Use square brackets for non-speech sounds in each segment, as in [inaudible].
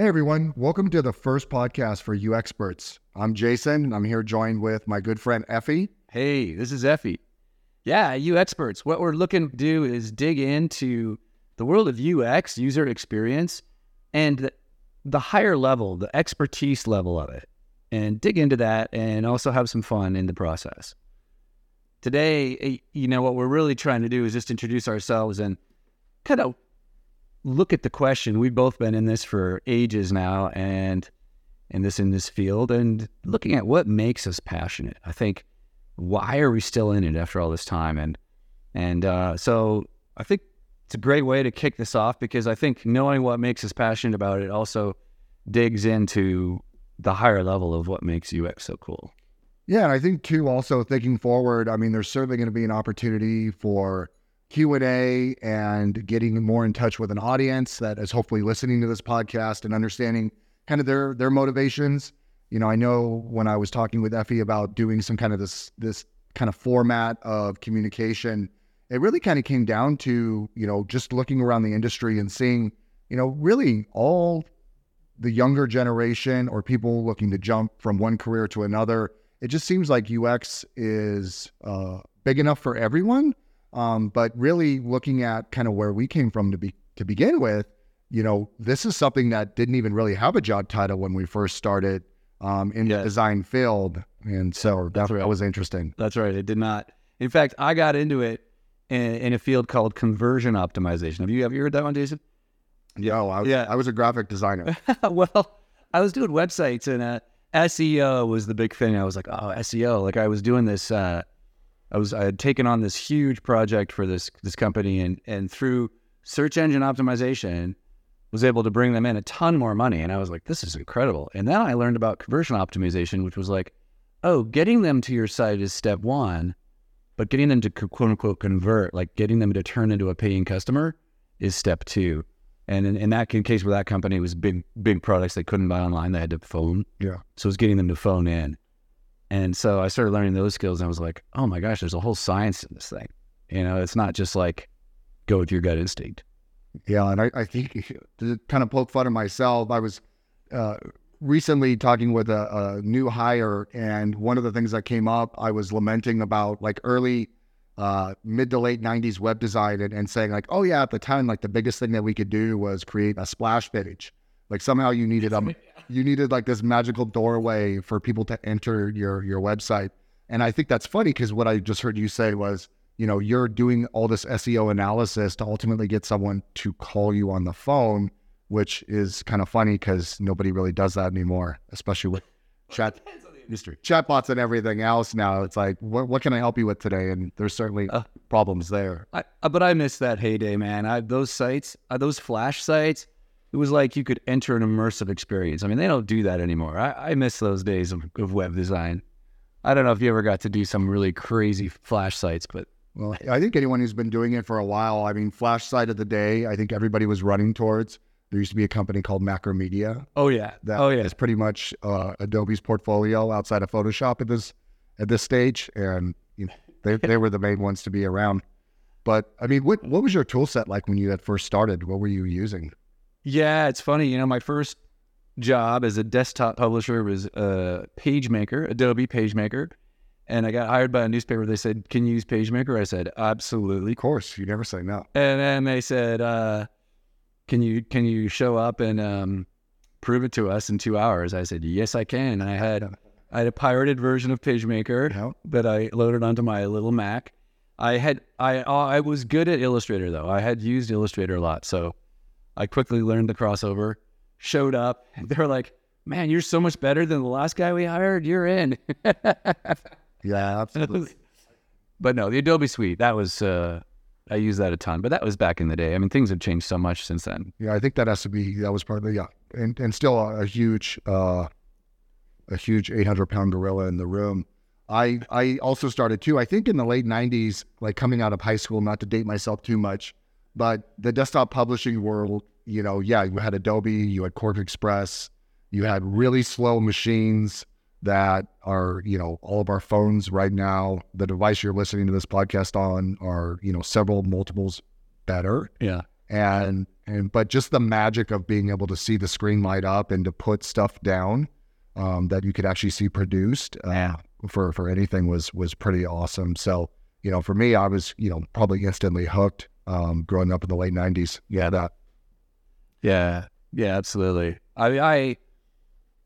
Hey everyone, welcome to the first podcast for UXPERTS. I'm Jason. And I'm here joined with my good friend Ephie. Hey, this is Ephie. Yeah, UXPERTS. What we're looking to do is dig into the world of UX, user experience, and the, higher level, the expertise level of it, and dig into that and also have some fun in the process. Today, eh, you know, what we're really trying to do is just introduce ourselves and kind of look at the question. We've both been in this for ages now and in this in this field and looking at what makes us passionate. I think why are we still in it after all this time? And and uh, so I think it's a great way to kick this off because I think knowing what makes us passionate about it also digs into the higher level of what makes UX so cool. Yeah, and I think too also thinking forward, I mean there's certainly going to be an opportunity for Q&A and getting more in touch with an audience that is hopefully listening to this podcast and understanding kind of their their motivations. You know, I know when I was talking with Ephie about doing some kind of this this kind of format of communication, it really kind of came down to, you know, just looking around the industry and seeing, you know, really all the younger generation or people looking to jump from one career to another. It just seems like UX is uh, big enough for everyone um, but really looking at kind of where we came from to be to begin with, you know, this is something that didn't even really have a job title when we first started um, in the design field, and so that, right. that, was interesting. That's right. It did not. In fact, I got into it in, in, a field called conversion optimization. Have you have you heard that one, Jason? Yeah, I was, yeah. I was a graphic designer. [laughs] well, I was doing websites, and uh, SEO was the big thing. I was like, oh, SEO. Like I was doing this. Uh, I was I had taken on this huge project for this this company and and through search engine optimization was able to bring them in a ton more money and I was like this is incredible. And then I learned about conversion optimization which was like oh getting them to your site is step 1 but getting them to quote unquote convert like getting them to turn into a paying customer is step 2. And in, in that case where that company it was big big products they couldn't buy online they had to phone. Yeah. So it was getting them to phone in. And so I started learning those skills and I was like, oh my gosh, there's a whole science in this thing. You know, it's not just like go with your gut instinct. Yeah. And I, I think to kind of poke fun at myself, I was uh, recently talking with a, a, new hire, and one of the things that came up, I was lamenting about like early, uh, mid to late 90s web design and, and saying, like, oh, yeah, at the time, like the biggest thing that we could do was create a splash page. Like somehow you needed a, you needed like this magical doorway for people to enter your your website. And I think that's funny because what I just heard you say was, you know, you're doing all this SEO analysis to ultimately get someone to call you on the phone, which is kind of funny because nobody really does that anymore, especially with [laughs] chat industry, chatbots and everything else. Now it's like, what, what can I help you with today? And there's certainly uh, problems there. I, but I miss that heyday, man. I, those sites, uh, those flash sites it was like you could enter an immersive experience. I mean, they don't do that anymore. I, I miss those days of, of web design. I don't know if you ever got to do some really crazy flash sites, but well, I think anyone who's been doing it for a while, I mean, flash site of the day, I think everybody was running towards. There used to be a company called Macromedia. Oh yeah, that oh yeah, is pretty much uh, Adobe's portfolio outside of Photoshop at this at this stage, and you know, they they were the main ones to be around. But I mean, what what was your tool set like when you had first started? What were you using? Yeah, it's funny. You know, my first job as a desktop publisher was a PageMaker, Adobe PageMaker. And I got hired by a newspaper. They said, Can you use PageMaker? I said, Absolutely. Of course. You never say no. And then they said, uh, Can you can you show up and um, prove it to us in two hours? I said, Yes, I can. And I had I had a pirated version of PageMaker yeah. that I loaded onto my little Mac. I had I I was good at Illustrator though. I had used Illustrator a lot, so I quickly learned the crossover, showed up. [laughs] They're like, man, you're so much better than the last guy we hired. You're in. [laughs] yeah, absolutely. [laughs] but no, the Adobe Suite, that was, uh, I use that a ton, but that was back in the day. I mean, things have changed so much since then. Yeah, I think that has to be, that was partly, yeah. And, and still a, a huge, uh, a huge 800 pound gorilla in the room. I, I also started too, I think in the late 90s, like coming out of high school, not to date myself too much, but the desktop publishing world, you know, yeah, you had Adobe, you had QuarkXPress, you had really slow machines that are, you know, all of our phones right now, the device you're listening to this podcast on are, you know, several multiples better. Yeah. And and but just the magic of being able to see the screen light up and to put stuff down um, that you could actually see produced uh, Yeah. for for anything was was pretty awesome. So you know, for me, I was you know probably instantly hooked um, growing up in the late '90s. Yeah, that Yeah, yeah, absolutely. I I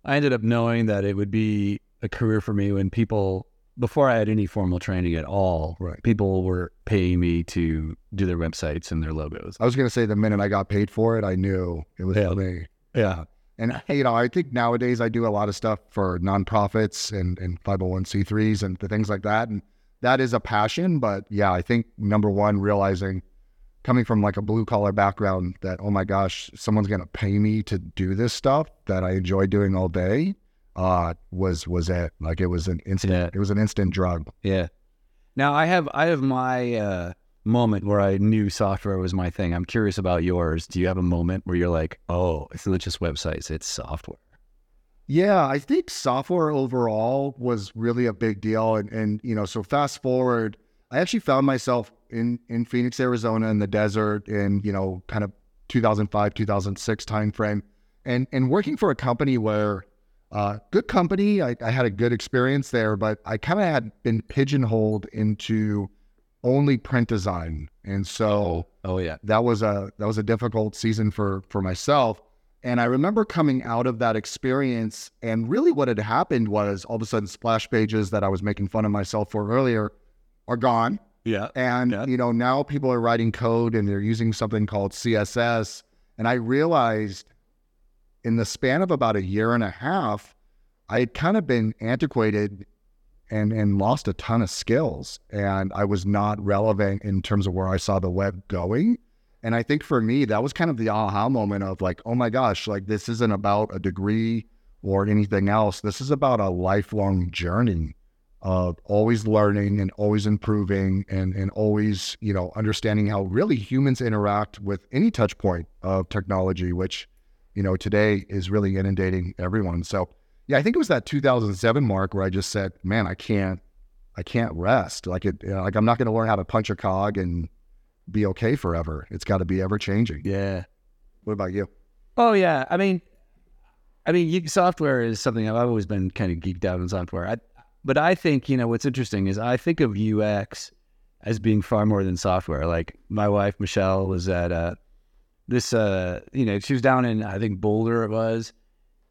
I ended up knowing that it would be a career for me when people before I had any formal training at all. Right. People were paying me to do their websites and their logos. I was going to say the minute I got paid for it, I knew it was Yeah. for me. Yeah. And you know, I think nowadays I do a lot of stuff for nonprofits and and 501c3s and the things like that, and that is a passion. But yeah, I think number one, realizing coming from like a blue collar background that oh my gosh, someone's gonna pay me to do this stuff that I enjoy doing all day, uh, was was it. Like it was an instant. Yeah. It was an instant drug. Yeah. Now I have I have my uh, moment where I knew software was my thing. I'm curious about yours. Do you have a moment where you're like, oh, it's not just websites, it's software? Yeah, I think software overall was really a big deal. And, and you know, so fast forward, I actually found myself in, in Phoenix, Arizona in the desert in, you know, kind of 2005, 2006 timeframe and, and working for a company where, uh, good company, I, I had a good experience there, but I kind of had been pigeonholed into only print design. And so, Oh yeah. that was a that was a difficult season for for myself and i remember coming out of that experience and really what had happened was all of a sudden splash pages that i was making fun of myself for earlier are gone. Yeah. and Yeah. you know now people are writing code and they're using something called css and i realized in the span of about a year and a half i had kind of been antiquated and and lost a ton of skills. And i was not relevant in terms of where i saw the web going. And i think for me that was kind of the aha moment of like oh my gosh like this isn't about a degree or anything else. This is about a lifelong journey of always learning and always improving and and always you know understanding how really humans interact with any touch point of technology which you know today is really inundating everyone so yeah, I think it was that 2007 mark where I just said, "Man, I can't, I can't rest. Like it, you know, like I'm not going to learn how to punch a cog and be okay forever. It's got to be ever changing." Yeah. What about you? Oh yeah, I mean, I mean, software is something I've always been kind of geeked out on software. I, but I think you know what's interesting is I think of UX as being far more than software. Like my wife Michelle was at uh, this, uh, you know, she was down in I think Boulder it was,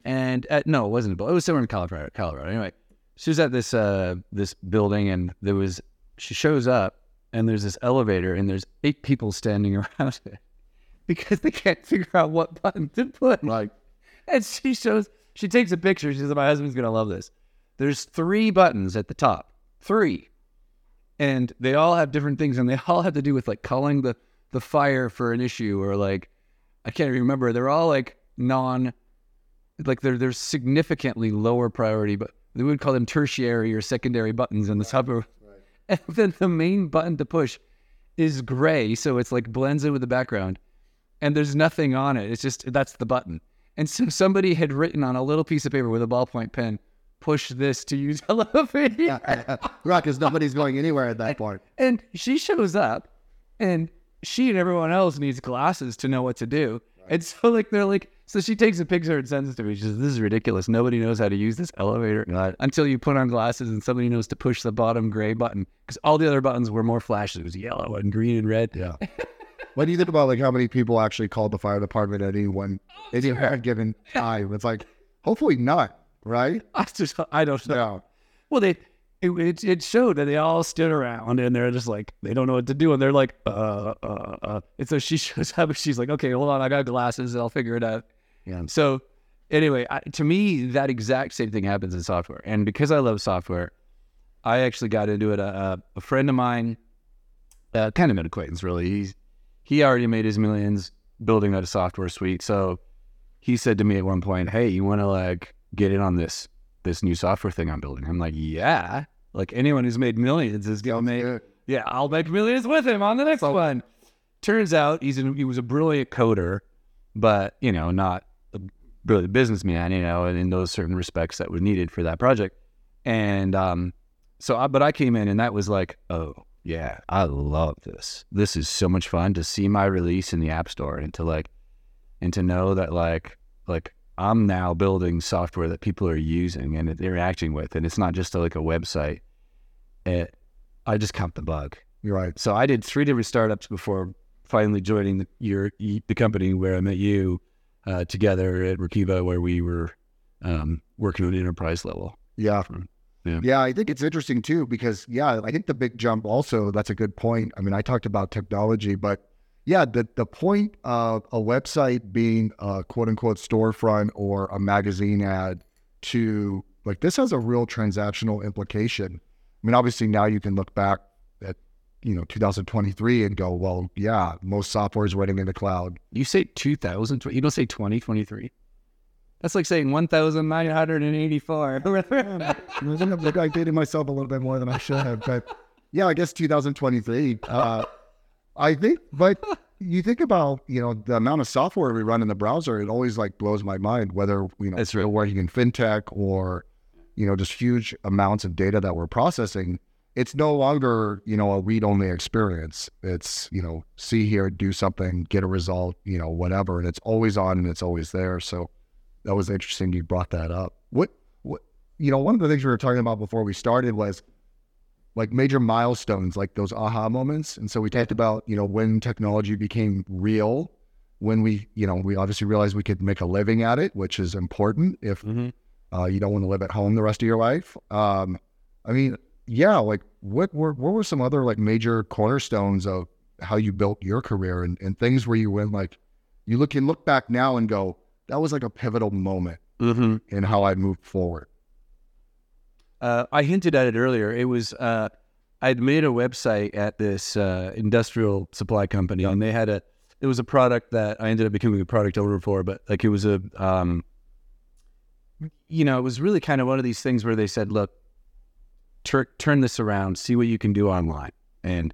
and at, no, it wasn't Boulder. It was somewhere in Colorado. Colorado. Anyway, she was at this uh, this building, and there was she shows up, and there's this elevator, and there's eight people standing [laughs] around it because they can't figure out what button to put. Like, And she shows, she takes a picture. She says, My husband's going to love this. There's three buttons at the top, three. And they all have different things, and they all have to do with like calling the, the fire for an issue or like, I can't even remember. They're all like non, like they're, they're significantly lower priority, but they would call them tertiary or secondary buttons in the software. [laughs] And then the main button to push is gray. So it's like blends in with the background and there's nothing on it. It's just that's the button. And so somebody had written on a little piece of paper with a ballpoint pen, push this to use [laughs] elevator. Uh, right, because nobody's going anywhere at that point. And she shows up and she and everyone else needs glasses to know what to do. And so like they're like so she takes a picture and sends it to me. She says, This is ridiculous. Nobody knows how to use this elevator Right. until you put on glasses and somebody knows to push the bottom gray button. Because all the other buttons were more flashy. It was yellow and green and red. Yeah. what do you think about like how many people actually called the fire department at any one oh, any given [laughs] time? It's like, hopefully not, right? [laughs] I just I don't know. No. Well, they it, it it showed that they all stood around and they're just like they don't know what to do and they're like uh uh uh. And so she [laughs] shows up and she's like, okay, hold on, I got glasses, and I'll figure it out. Yeah. So anyway, I, to me, that exact same thing happens in software, and because I love software, I actually got into it. A, a friend of mine, uh, kind of an acquaintance, really. He's he already made his millions building out a software suite, so he said to me at one point, "Hey, you want to like get in on this this new software thing I'm building?" I'm like, "Yeah." Like anyone who's made millions is gonna make Good. yeah, I'll make millions with him on the next one. Turns out he's an, he was a brilliant coder, but you know, not a brilliant businessman. You know, and in those certain respects that were needed for that project. And um, so, I, but I came in and that was like, oh yeah, I love this. This is so much fun to see my release in the App Store and to like and to know that like like I'm now building software that people are using and interacting with, and it's not just like a website. It, I just count the bug. You're right. So I did three different startups before finally joining the, your the company where I met you uh, together at Workiva, where we were um, working on enterprise level. Yeah. Yeah. Yeah. I think it's interesting too, because yeah, I think the big jump also, that's a good point. I mean, I talked about technology, but yeah, the, the point of a website being a quote unquote storefront or a magazine ad to like this has a real transactional implication. I mean, obviously now you can look back at, you know, 2023 and go, well, yeah, most software is running in the cloud. You say 2000, you don't say 2023. That's like saying 1,984. [laughs] I dated myself a little bit more than I should have, but yeah, I guess 2023. Uh, I think, but you think about you know the amount of software we run in the browser. It always like blows my mind whether you know That's we're working in fintech or you know just huge amounts of data that we're processing. It's no longer you know a read-only experience. It's you know see here, do something, get a result, you know whatever, and it's always on and it's always there. So that was interesting you brought that up. What what you know one of the things we were talking about before we started was like major milestones, like those aha moments. And so we talked about, you know, when technology became real, when we, you know, we obviously realized we could make a living at it, which is important if mm-hmm. uh, you don't want to live at home the rest of your life. Um, I mean, yeah, like what were what were some other like major cornerstones of how you built your career and, and things where you went like you look can look back now and go, that was like a pivotal moment Mm-hmm. in how I moved forward. Uh, I hinted at it earlier. It was uh, I'd made a website at this uh, industrial supply company, and they had a. It was a product that I ended up becoming a product owner for, but like it was a, um, you know, it was really kind of one of these things where they said, "Look, tur- turn this around, see what you can do online," and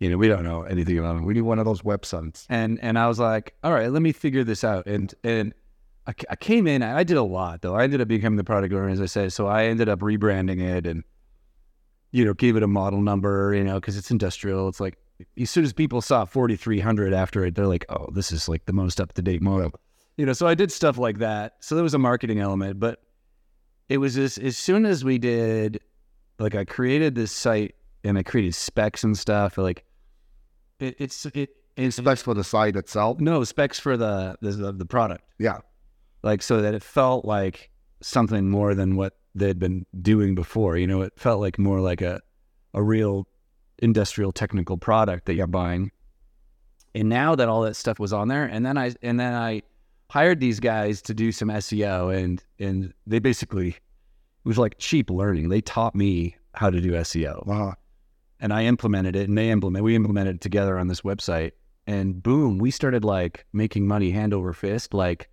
you know, we don't know anything about it. We need one of those websites. and and I was like, all right, let me figure this out. And and I, I came in, I did a lot though. I ended up becoming the product owner, as I said. So I ended up rebranding it and you know gave it a model number, you know, because it's industrial. It's like as soon as people saw 4300 after it, they're like, oh, this is like the most up to date model. You know, so I did stuff like that. So there was a marketing element, but it was as as soon as we did, like I created this site and I created specs and stuff. Like it, it's it it's Specs for the site itself. no specs for the the, the product Yeah. Like so that it felt like something more than what they'd been doing before you know it felt like more like a a real industrial technical product that you're buying. And now that all that stuff was on there and then i and then i hired these guys to do some seo and and they basically it was like cheap learning. They taught me how to do seo Uh, and I implemented it and they implement we implemented it together on this website. And boom, we started like making money hand over fist. Like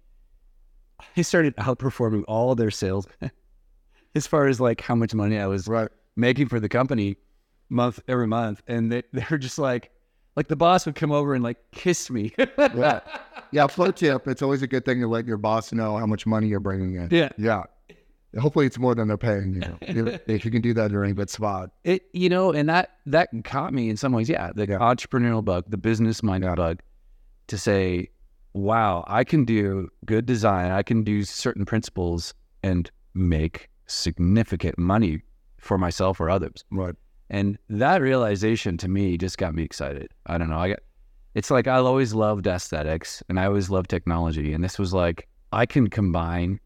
I started outperforming all their sales [laughs] as far as like how much money I was right. making for the company month every month. And they, [laughs] they were just like like the boss would come over and like kiss me. [laughs] Yeah. Yeah. Flow tip. It's always a good thing to let your boss know how much money you're bringing in. yeah. Yeah. Hopefully it's more than they're paying you. if, if you can do that, you're in a good spot. It you know, and that that caught me in some ways. Yeah, the Yeah. entrepreneurial bug, the business minded Yeah. bug, to say, wow, I can do good design. I can do certain principles and make significant money for myself or others. Right. And that realization to me just got me excited. I don't know. I got. It's like I always loved aesthetics and I always loved technology, and this was like I can combine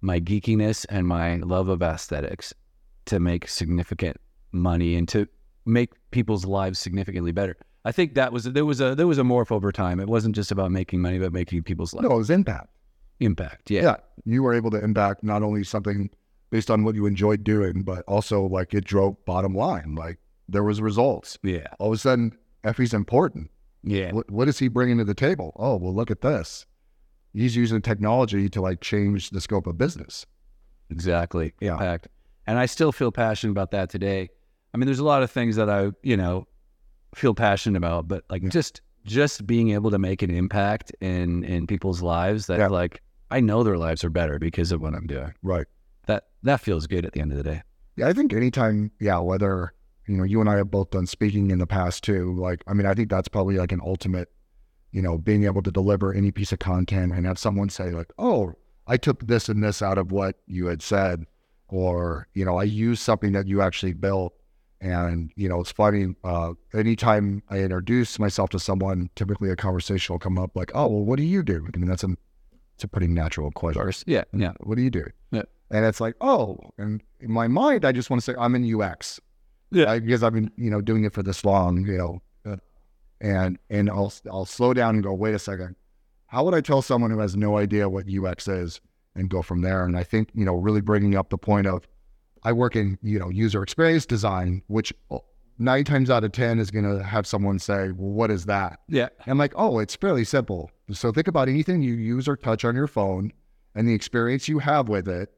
my geekiness and my love of aesthetics to make significant money and to make people's lives significantly better. I think that was there was a there was a morph over time. It wasn't just about making money, but making people's lives No, it was impact. impact. Yeah. Yeah. You were able to impact not only something based on what you enjoyed doing, but also like it drove bottom line. Like there was results. Yeah. All of a sudden, Ephie's important. Yeah. What, what is he bringing to the table? Oh, well, look at this. He's using technology to like change the scope of business. Exactly. Yeah. Impact. And I still feel passionate about that today. I mean, there's a lot of things that I, you know, feel passionate about, but like Yeah. just just being able to make an impact in in people's lives that Yeah. like I know their lives are better because of what I'm doing. Right. That that feels good at the end of the day. Yeah, I think anytime, yeah, whether, you know, you and I have both done speaking in the past too. Like, I mean, I think that's probably like an ultimate you know, being able to deliver any piece of content and have someone say like, "Oh, I took this and this out of what you had said," or you know, I used something that you actually built. And you know, it's funny. Uh, anytime I introduce myself to someone, typically a conversation will come up like, "Oh, well, what do you do?" I mean, that's a it's a pretty natural question. Yeah, yeah. What do you do? Yeah. And it's like, oh, and in my mind, I just want to say I'm in UX. Yeah. I- because I've been, you know, doing it for this long, you know, and and I'll I'll slow down and go, wait a second, how would I tell someone who has no idea what UX is and go from there? And I think you know, really bringing up the point of, I work in you know user experience design, which uh, nine times out of ten is going to have someone say, well, what is that? Yeah. I'm like, oh, it's fairly simple. So think about anything you use or touch on your phone and the experience you have with it.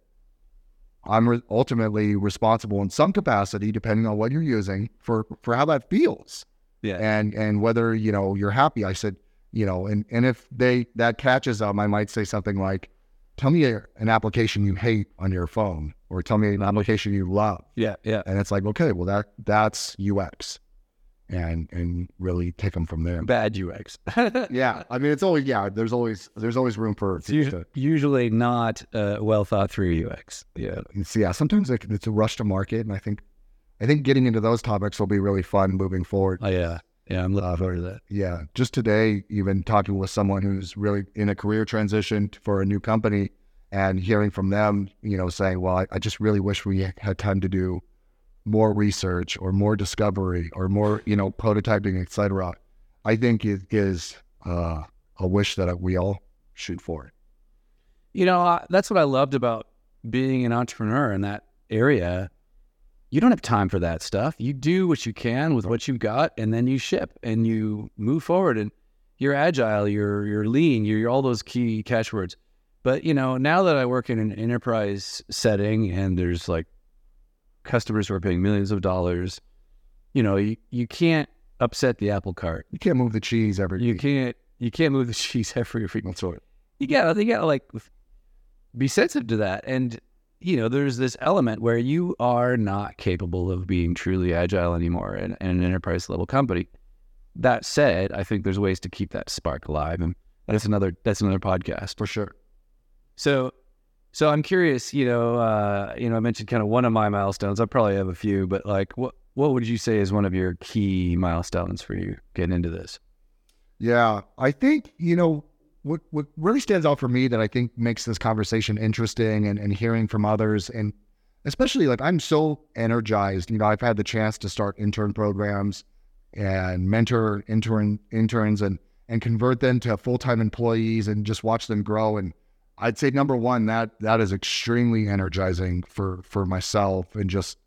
I'm re- ultimately responsible in some capacity, depending on what you're using, for for how that feels Yeah. and and whether you know you're happy. I said, you know, and and if they that catches them, I might say something like, "Tell me a, an application you hate on your phone, or tell me an application you love." Yeah. Yeah. And it's like, okay, well that that's UX, and and really take them from there. Bad UX. [laughs] Yeah, I mean, it's always yeah. There's always there's always room for It's usually, usually not uh, well thought through UX. Yeah. it's, yeah. Sometimes it, it's a rush to market, and I think I think getting into those topics will be really fun moving forward. Oh, yeah. Yeah. I'm looking forward to that. Yeah, just today, even talking with someone who's really in a career transition for a new company, and hearing from them, you know, saying, "Well, I, I just really wish we had time to do more research or more discovery or more, you know, prototyping, et cetera." I think it is uh, a wish that we all shoot for. You know, uh, that's what I loved about being an entrepreneur in that area. You don't have time for that stuff. You do what you can with what you've got, and then you ship and you move forward. And you're agile, you're you're lean, you're, you're all those key catchwords. But you know, now that I work in an enterprise setting, and there's like customers who are paying millions of dollars, you know, you, you can't upset the apple cart. You can't move the cheese every. You can't you can't move the [laughs] cheese every week That's right. you gotta you gotta like be sensitive to that and you know there's this element where you are not capable of being truly agile anymore in, in an enterprise level company. That said i think there's ways to keep that spark alive and that's another that's another podcast. For sure. so so i'm curious you know uh you know i mentioned kind of one of my milestones. I probably have a few but like what what would you say is one of your key milestones for you getting into this? Yeah, I think you know what what really stands out for me that I think makes this conversation interesting and, and hearing from others and especially like I'm so energized. You know, I've had the chance to start intern programs and mentor intern interns and and convert them to full time employees and just watch them grow. And I'd say number one that that is extremely energizing for for myself and just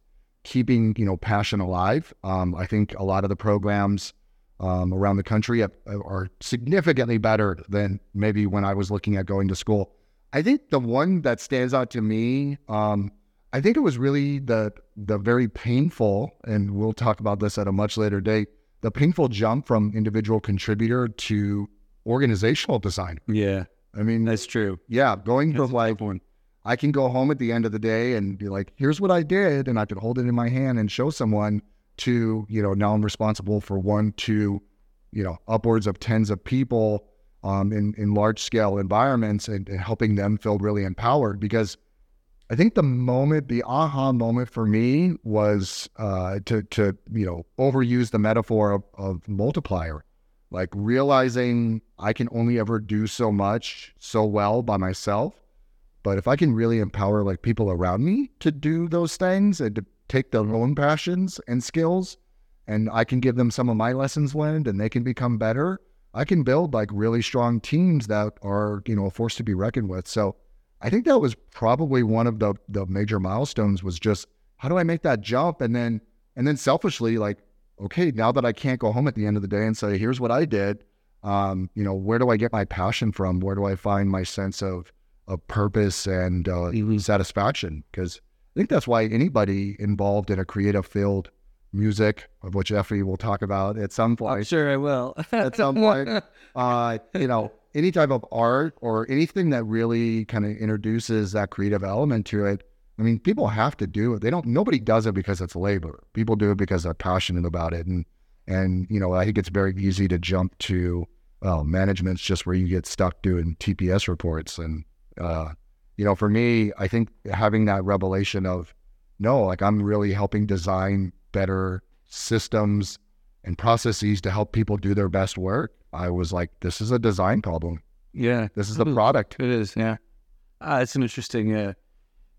keeping you know passion alive. Um, I think a lot of the programs um, around the country are significantly better than maybe when I was looking at going to school. I think the one that stands out to me, um, I think it was really the the very painful, and we'll talk about this at a much later date. The painful jump from individual contributor to organizational design. yeah I mean, that's true yeah, going That's from like one. I can go home at the end of the day and be like, here's what I did. And I can hold it in my hand and show someone to, you know, now I'm responsible for one, two, you know, upwards of tens of people um, in, in large scale environments and, and helping them feel really empowered. Because I think the moment, the aha moment for me was uh, to, to, you know, overuse the metaphor of, of multiplier, like realizing I can only ever do so much so well by myself. But if I can really empower like people around me to do those things and to take their own passions and skills, and I can give them some of my lessons learned and they can become better, I can build like really strong teams that are, you know, a force to be reckoned with. So I think that was probably one of the the major milestones was just how do I make that jump? And then and then selfishly, like, okay, now that I can't go home at the end of the day and say, here's what I did, um, you know, where do I get my passion from? Where do I find my sense of of purpose and uh, satisfaction? Because I think that's why anybody involved in a creative field, music, of which Ephie will talk about at some I'm point, sure I will. at some [laughs] point, uh, you know, any type of art or anything that really kind of introduces that creative element to it. I mean, people have to do it. They don't. Nobody does it because it's labor. People do it because they're passionate about it, and and you know, I think it's very easy to jump to well, management's just where you get stuck doing TPS reports. And, uh, you know, for me, I think having that revelation of, no, like I'm really helping design better systems and processes to help people do their best work. I was like, this is a design problem. Yeah, This is the Mhm. product. it is. Yeah, ah, it's an interesting uh,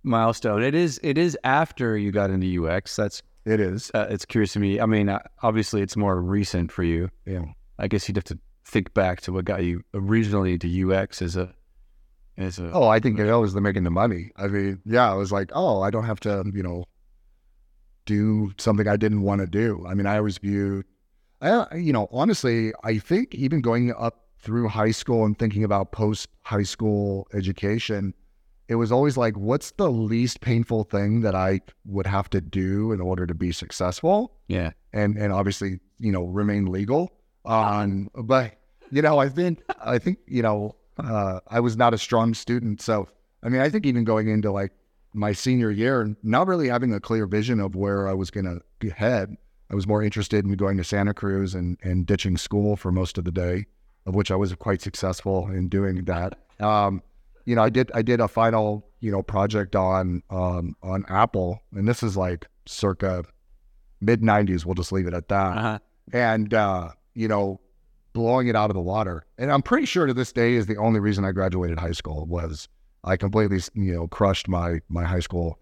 milestone. It is. It is after you got into UX. That's It is. uh, it's curious to me. I mean, uh, obviously, it's more recent for you. Yeah. I guess you'd have to think back to what got you originally into UX as a as a. Oh, I think it was the making the money. I mean, yeah, I was like, oh, I don't have to, you know, do something I didn't want to do. I mean, I always viewed, I, you know, honestly, I think even going up through high school and thinking about post high school education, it was always like, what's the least painful thing that I would have to do in order to be successful? yeah. and and obviously you know remain legal. Um, but you know I think I think you know uh, I was not a strong student, so I mean I think even going into like my senior year, not really having a clear vision of where I was going to be head, I was more interested in going to Santa Cruz and and ditching school for most of the day, of which I was quite successful in doing that. Um, you know, I did I did a final you know project on um, on Apple, and this is like circa mid '90s. We'll just leave it at that. Uh-huh. And uh, you know, blowing it out of the water. And I'm pretty sure to this day is the only reason I graduated high school was I completely you know crushed my my high school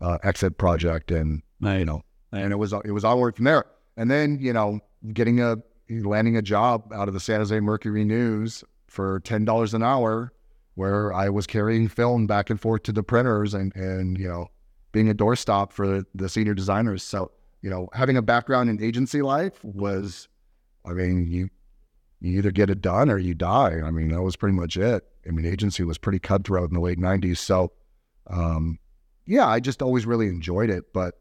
uh, exit project, and Right. you know, and it was it was onward from there. And then you know, getting a landing a job out of the San Jose Mercury News for ten dollars an hour, where I was carrying film back and forth to the printers and and you know, being a doorstop for the senior designers. So you know, having a background in agency life was, I mean, you you either get it done or you die. I mean, that was pretty much it. I mean, agency was pretty cutthroat in the late '90s. So, um, yeah, I just always really enjoyed it. But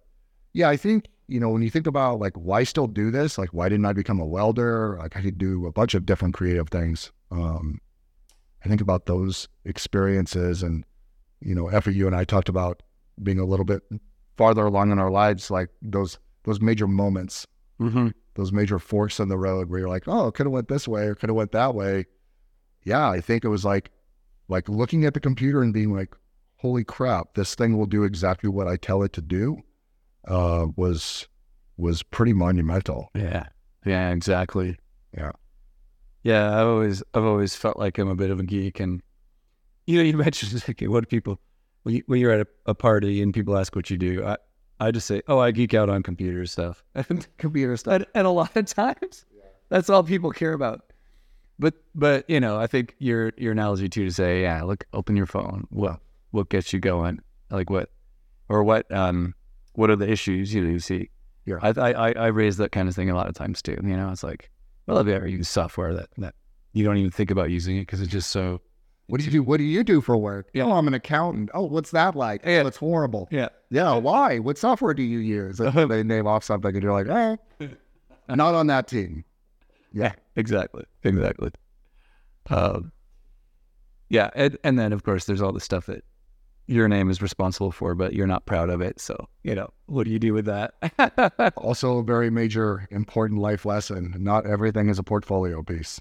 yeah, I think you know when you think about like why still do this, like why didn't I become a welder? Like I could do a bunch of different creative things. Um, I think about those experiences, and you know, after you and I talked about being a little bit farther along in our lives, like those those major moments Mm-hmm. those major forks in the road where you're like, oh, it could have went this way or could have went that way. Yeah, I think it was like like looking at the computer and being like, holy crap, this thing will do exactly what I tell it to do. Uh, was was pretty monumental. Yeah. Yeah. Exactly. Yeah. Yeah. I've always I've always felt like I'm a bit of a geek, and you know, you [laughs] mentioned like, what people when you, when you're at a, a party and people ask what you do, I I just say, oh, I geek out on computer stuff. [laughs] And Computer stuff. and, and a lot of times that's all people care about but but you know i think your your analogy too to say yeah look open your phone what what gets you going like what or what um what are the issues you know you see Yeah. I, I i i raise that kind of thing a lot of times too you know it's like well have you ever used software that that you don't even think about using it because it's just so What do you do? What do you do for work? Yeah. Oh, I'm an accountant. Oh, what's that like? Yeah. Oh, it's horrible. yeah Yeah, why? What software do you use? [laughs] They name off something and you're like, eh, not on that team. Yeah. [laughs] exactly exactly um yeah and, and then of course there's all the stuff that your name is responsible for but you're not proud of it so you know what do you do with that [laughs] Also, a very major, important life lesson. Not everything is a portfolio piece.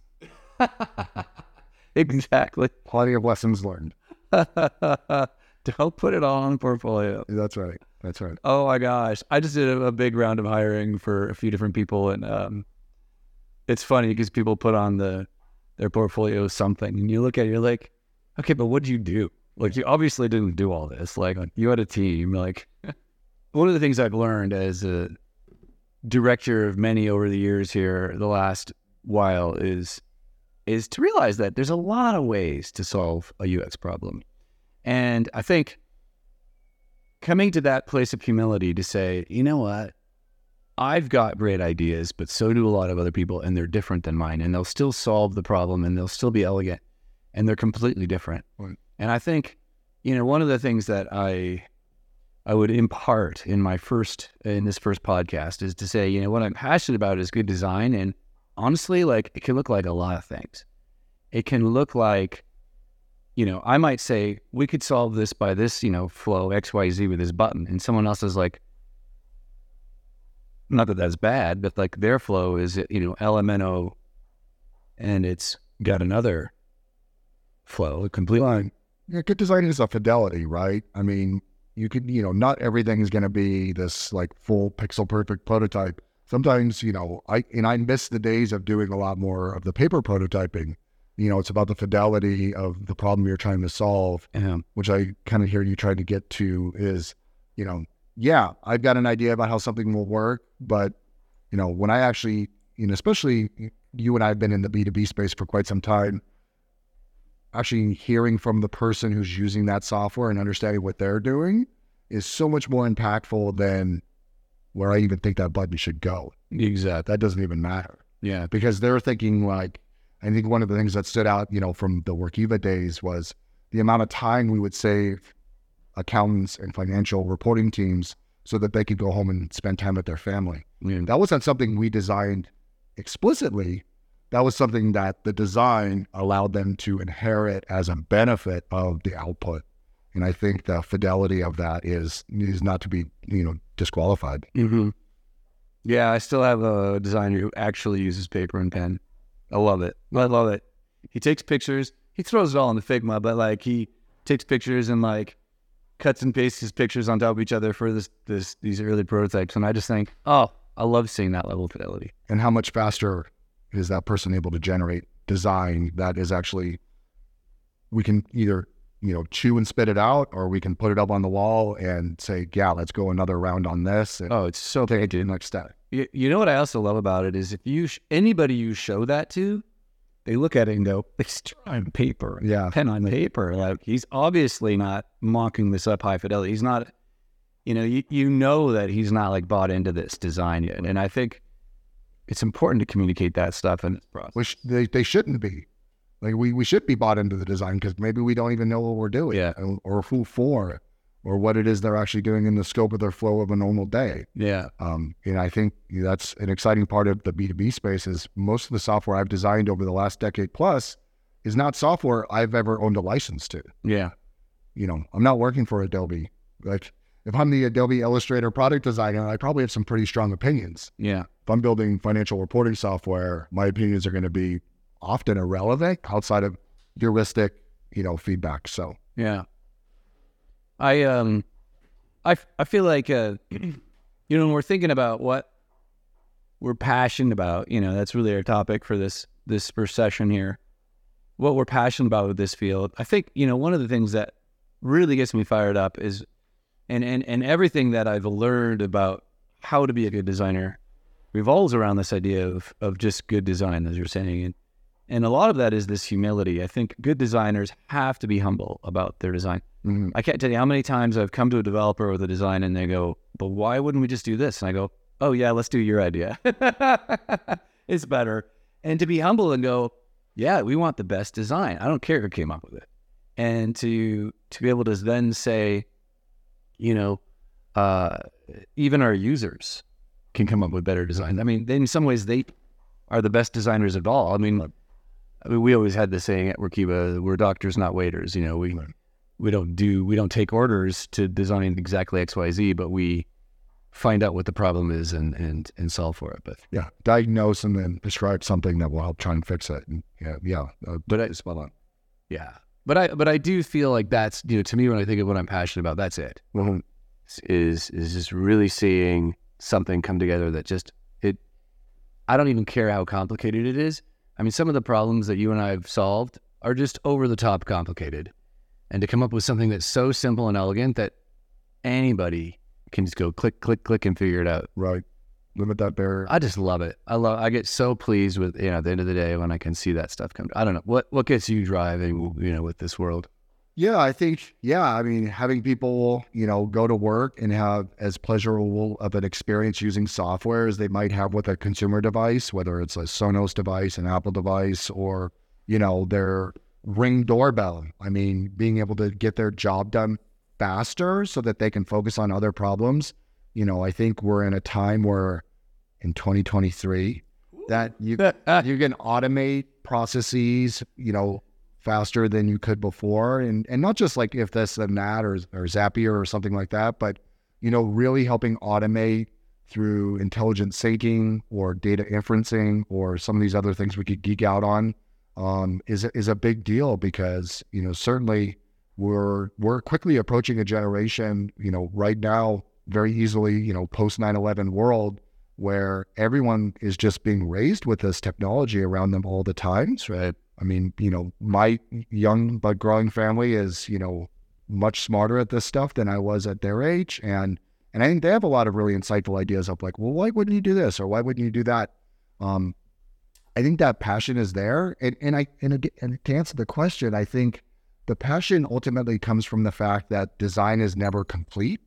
[laughs] exactly Plenty of lessons learned. [laughs] don't put it all on portfolio That's right. That's right. oh my gosh i just did a, a big round of hiring for a few different people and um it's funny because people put on the their portfolio something and you look at it you're like okay but what did you do like you obviously didn't do all this like you had a team like [laughs] one of the things i've learned as a director of many over the years here the last while is is to realize that there's a lot of ways to solve a ux problem and i think coming to that place of humility to say you know what I've got great ideas, but so do a lot of other people, and they're different than mine, and they'll still solve the problem, and they'll still be elegant, and they're completely different. Right. And I think, you know, one of the things that I I would impart in my first in this first podcast is to say, you know, what I'm passionate about is good design, and honestly, like it can look like a lot of things. It can look like, you know, I might say we could solve this by this, you know, flow X Y Z with this button, and someone else is like not that that's bad, but like their flow is you know LMNO and it's got another flow, a complete line. Yeah, good design is a fidelity, right? I mean, you could, you know, not everything is going to be this like full pixel perfect prototype. Sometimes, you know, I and I miss the days of doing a lot more of the paper prototyping. You know, it's about the fidelity of the problem you're trying to solve, Yeah. which I kind of hear you trying to get to is, you know, yeah, I've got an idea about how something will work, but you know, when I actually, you know, especially you and I have been in the B2B space for quite some time, actually hearing from the person who's using that software and understanding what they're doing is so much more impactful than where I even think that button should go. Exactly. That doesn't even matter Yeah. because they're thinking like, I think one of the things that stood out, you know, from the Workiva days was the amount of time we would save accountants and financial reporting teams so that they could go home and spend time with their family. Yeah. That wasn't something we designed explicitly. That was something that the design allowed them to inherit as a benefit of the output. And I think the fidelity of that is is not to be, you know, disqualified. hmm Yeah, I still have a designer who actually uses paper and pen. I love it. I love it. He takes pictures. He throws it all in the Figma, but like he takes pictures and like cuts and pastes his pictures on top of each other for this this these early prototypes. And I just think, oh, I love seeing that level of fidelity. And how much faster is that person able to generate design that is actually we can either you know chew and spit it out or we can put it up on the wall and say yeah let's go another round on this and Oh, it's so take it to the next step You, you know what I also love about it is if you sh- anybody you show that to, they look at it and go, "It's drawing paper, yeah pen on paper." Like he's obviously not mocking this up high fidelity. He's not, you know, you, you know that he's not like bought into this design yet. And I think it's important to communicate that stuff in this process. which they, they shouldn't be. Like we, we should be bought into the design because maybe we don't even know what we're doing, Yeah. or, or who for, or what it is they're actually doing in the scope of their flow of a normal day. Yeah, Um, and I think that's an exciting part of the B two B space. Is most of the software I've designed over the last decade plus is not software I've ever owned a license to. yeah, You know, I'm not working for Adobe. Like if I'm the Adobe Illustrator product designer, I probably have some pretty strong opinions. yeah, if I'm building financial reporting software, my opinions are going to be often irrelevant outside of heuristic, you know, feedback. So yeah. I um, I I feel like uh, [clears throat] you know, when we're thinking about what we're passionate about, you know, that's really our topic for this this first session here. What we're passionate about with this field, I think, you know, one of the things that really gets me fired up is, and and and everything that I've learned about how to be a good designer revolves around this idea of of just good design, as you're saying, and and a lot of that is this humility. I think good designers have to be humble about their design. mhm, I can't tell you how many times I've come to a developer with a design and they go, but why wouldn't we just do this? And I go, oh, yeah, let's do your idea. [laughs] it's better. And to be humble and go, yeah, we want the best design. I don't care who came up with it. And to to be able to then say, you know, uh, even our users can come up with better designs. I mean, in some ways, they are the best designers of all. I mean, I mean, we always had the saying at Workiva, we're doctors, not waiters. You know, we Right. we don't do we don't take orders to design exactly X Y Z, but we find out what the problem is and and and solve for it. But yeah, diagnose and then prescribe something that will help try and fix it. And yeah, yeah, uh, But I- spot on. yeah, but I but I do feel like that's you know to me when I think of what I'm passionate about, that's it. Mhm. Is is just really seeing something come together that just it. I don't even care how complicated it is. I mean, some of the problems that you and I have solved are just over the top complicated, and to come up with something that's so simple and elegant that anybody can just go click click click and figure it out. Right. Limit that barrier. I just love it. I love. I get so pleased with you know at the end of the day when I can see that stuff come. I don't know what what gets you driving you know with this world. Yeah, I think, yeah, I mean, having people, you know, go to work and have as pleasurable of an experience using software as they might have with a consumer device, whether it's a Sonos device, an Apple device, or, you know, their ring doorbell. I mean, being able to get their job done faster so that they can focus on other problems. You know, I think we're in a time where in 2023 that you [laughs] you can automate processes, you know, faster than you could before. And and not just like if this and that or or Zapier or something like that, but you know, really helping automate through intelligent syncing or data inferencing or some of these other things we could geek out on um, is is a big deal because you know certainly we're we're quickly approaching a generation you know right now very easily you know post 9/11 world where everyone is just being raised with this technology around them all the times right I mean you know my young but growing family is you know much smarter at this stuff than I was at their age and and I think they have a lot of really insightful ideas of like well why wouldn't you do this or why wouldn't you do that um, I think that passion is there. And, and I and, and to answer the question, I think the passion ultimately comes from the fact that design is never complete,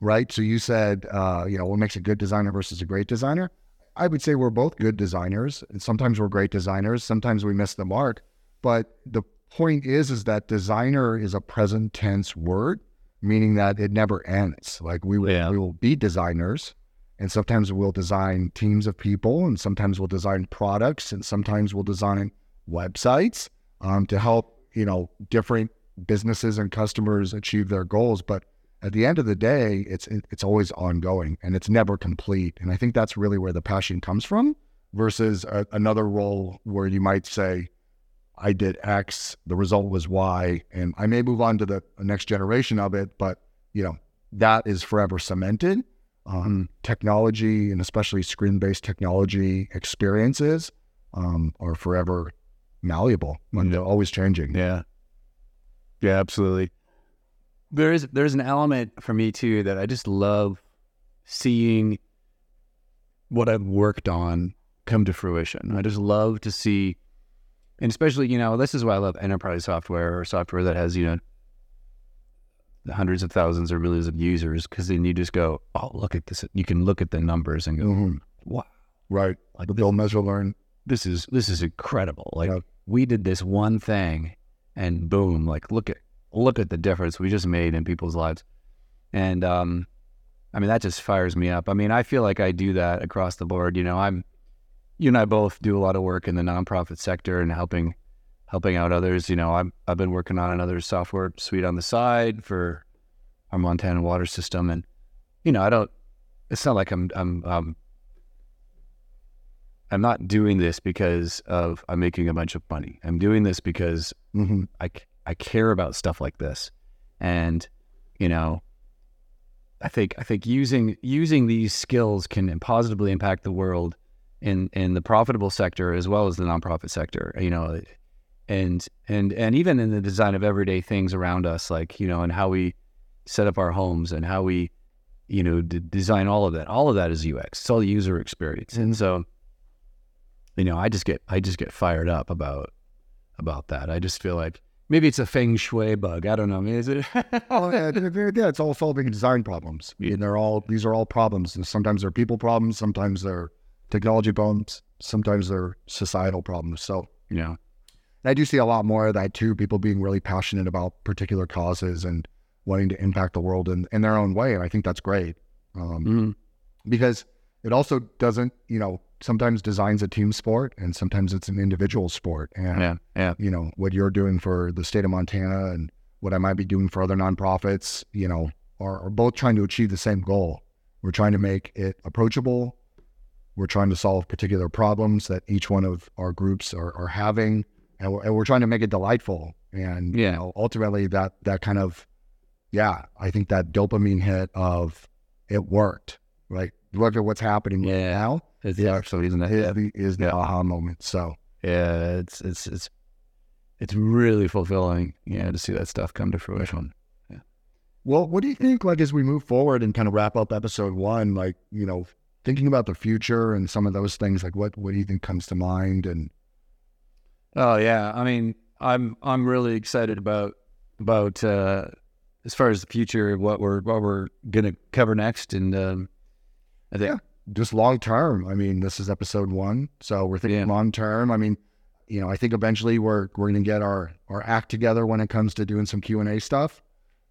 right? So you said, uh, you know, what makes a good designer versus a great designer? I would say we're both good designers, and sometimes we're great designers. Sometimes we miss the mark. But the point is, is that designer is a present tense word, meaning that it never ends. Like we, yeah. we will be designers and sometimes we'll design teams of people, and sometimes we'll design products, and sometimes we'll design websites um, to help you know different businesses and customers achieve their goals. But at the end of the day, it's it's always ongoing and it's never complete. And I think that's really where the passion comes from, versus a, another role where you might say, "I did X, the result was Y," and I may move on to the next generation of it, but you know that is forever cemented um, technology and especially screen based technology experiences um, are forever malleable and they're always changing. Yeah. Yeah, absolutely. There is there's an element for me too that I just love seeing what I've worked on come to fruition. I just love to see and especially, you know, this is why I love enterprise software or software that has, you know, hundreds of thousands or millions of users because then you just go, oh, look at this. You can look at the numbers and go, mm-hmm. wow, right? Like they'll measure, learn. This is this is incredible. Like yeah. we did this one thing, and boom! Like look at look at the difference we just made in people's lives, and um, I mean that just fires me up. I mean I feel like I do that across the board. You know, I'm you and I both do a lot of work in the nonprofit sector and helping helping out others. You know, I've, I've been working on another software suite on the side for our Montana water system. And, you know, I don't, it's not like I'm, I'm, um, I'm not doing this because of I'm making a bunch of money. I'm doing this because mm-hmm, I, I care about stuff like this. And, you know, I think I think using using these skills can positively impact the world in in the profitable sector as well as the nonprofit sector. You know, and and and even in the design of everyday things around us like you know and how we set up our homes and how we you know d- design all of that all of that is ux it's all user experience and so you know i just get i just get fired up about about that i just feel like maybe it's a feng shui bug. I don't know. Is it oh, yeah, yeah, it's all solving design problems. And they're all these are all problems. And sometimes they're people problems sometimes they're technology problems sometimes they're societal problems. So yeah, and I do see a lot more of that too. People being really passionate about particular causes and wanting to impact the world in, in their own way. And I think that's great. Um, mm-hmm. because it also doesn't, you know, sometimes design's a team sport and sometimes it's an individual sport. And, yeah, yeah. you know, what you're doing for the state of Montana and what I might be doing for other nonprofits, you know, are, are both trying to achieve the same goal. We're trying to make it approachable. We're trying to solve particular problems that each one of our groups are, are having and we're, and we're trying to make it delightful. And yeah, you know, ultimately that that kind of yeah, I think that dopamine hit of it worked. Right, look at what's happening yeah. now. It's yeah, actually isn't it? Is the yeah. aha moment. So yeah, it's it's it's it's really fulfilling. Yeah, to see that stuff come to fruition. Yeah. Well, what do you think? Like as we move forward and kind of wrap up episode one, like you know, thinking about the future and some of those things, like what what do you think comes to mind and Oh yeah, I mean, I'm I'm really excited about about uh, as far as the future, what we're what we're gonna cover next, and um, I think yeah, just long term. I mean, this is episode one, so we're thinking yeah. long term. I mean, you know, I think eventually we're we're gonna get our our act together when it comes to doing some Q and A stuff.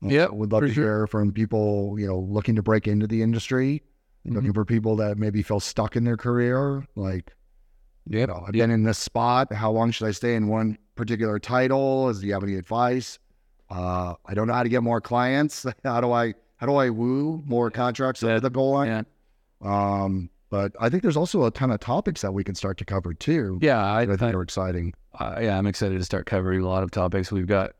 Yeah, would love to sure. hear from people you know looking to break into the industry, mm-hmm. looking for people that maybe feel stuck in their career, like Yep. You know, I've been in this spot. How long should I stay in one particular title? Is do you have any advice? Uh, I don't know how to get more clients. [laughs] How do I how do I woo more contracts yeah. over the goal line? Yeah. Um, but I think there's also a ton of topics that we can start to cover too. Yeah, I, I think I, are exciting. uh, yeah, I'm excited to start covering a lot of topics. We've got.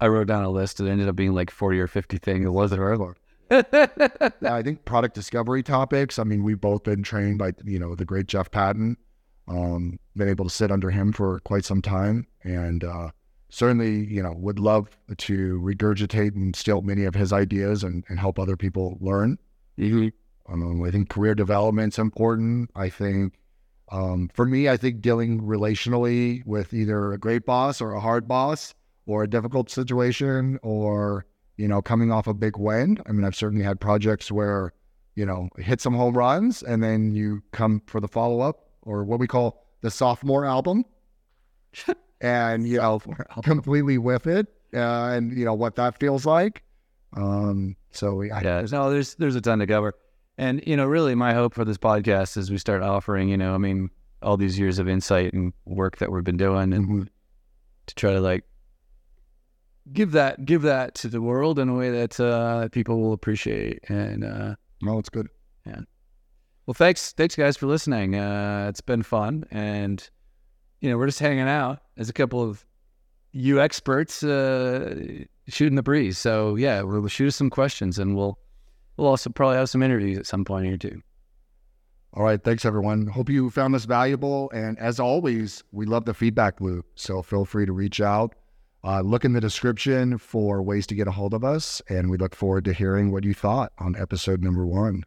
I wrote down a list. It ended up being like 40 or 50 things. It wasn't. [laughs] Yeah, I think product discovery topics. I mean, we've both been trained by you know the great Jeff Patton. Um, been able to sit under him for quite some time, and uh, certainly you know would love to regurgitate and steal many of his ideas and, and help other people learn. Mhm. Um, I think career development's important. I think um, for me, I think dealing relationally with either a great boss or a hard boss or a difficult situation or you know coming off a big win. I mean, I've certainly had projects where you know hit some home runs and then you come for the follow up or what we call the sophomore album, [laughs] and you know completely whiff it, uh, and you know what that feels like. Um, so I, yeah, no, there's there's a ton to cover, and you know, really, my hope for this podcast is we start offering, you know, I mean, all these years of insight and work that we've been doing, and Mhm. to try to like give that give that to the world in a way that uh, people will appreciate. And uh, no, it's good. Yeah well, thanks thanks guys for listening. Uh, it's been fun, and you know, we're just hanging out as a couple of you experts uh, shooting the breeze. So yeah, we'll shoot us some questions, and we'll we'll also probably have some interviews at some point here too. All right. Thanks, everyone. Hope you found this valuable. And as always, we love the feedback loop. So feel free to reach out. Uh, look in the description for ways to get a hold of us. And we look forward to hearing what you thought on episode number one.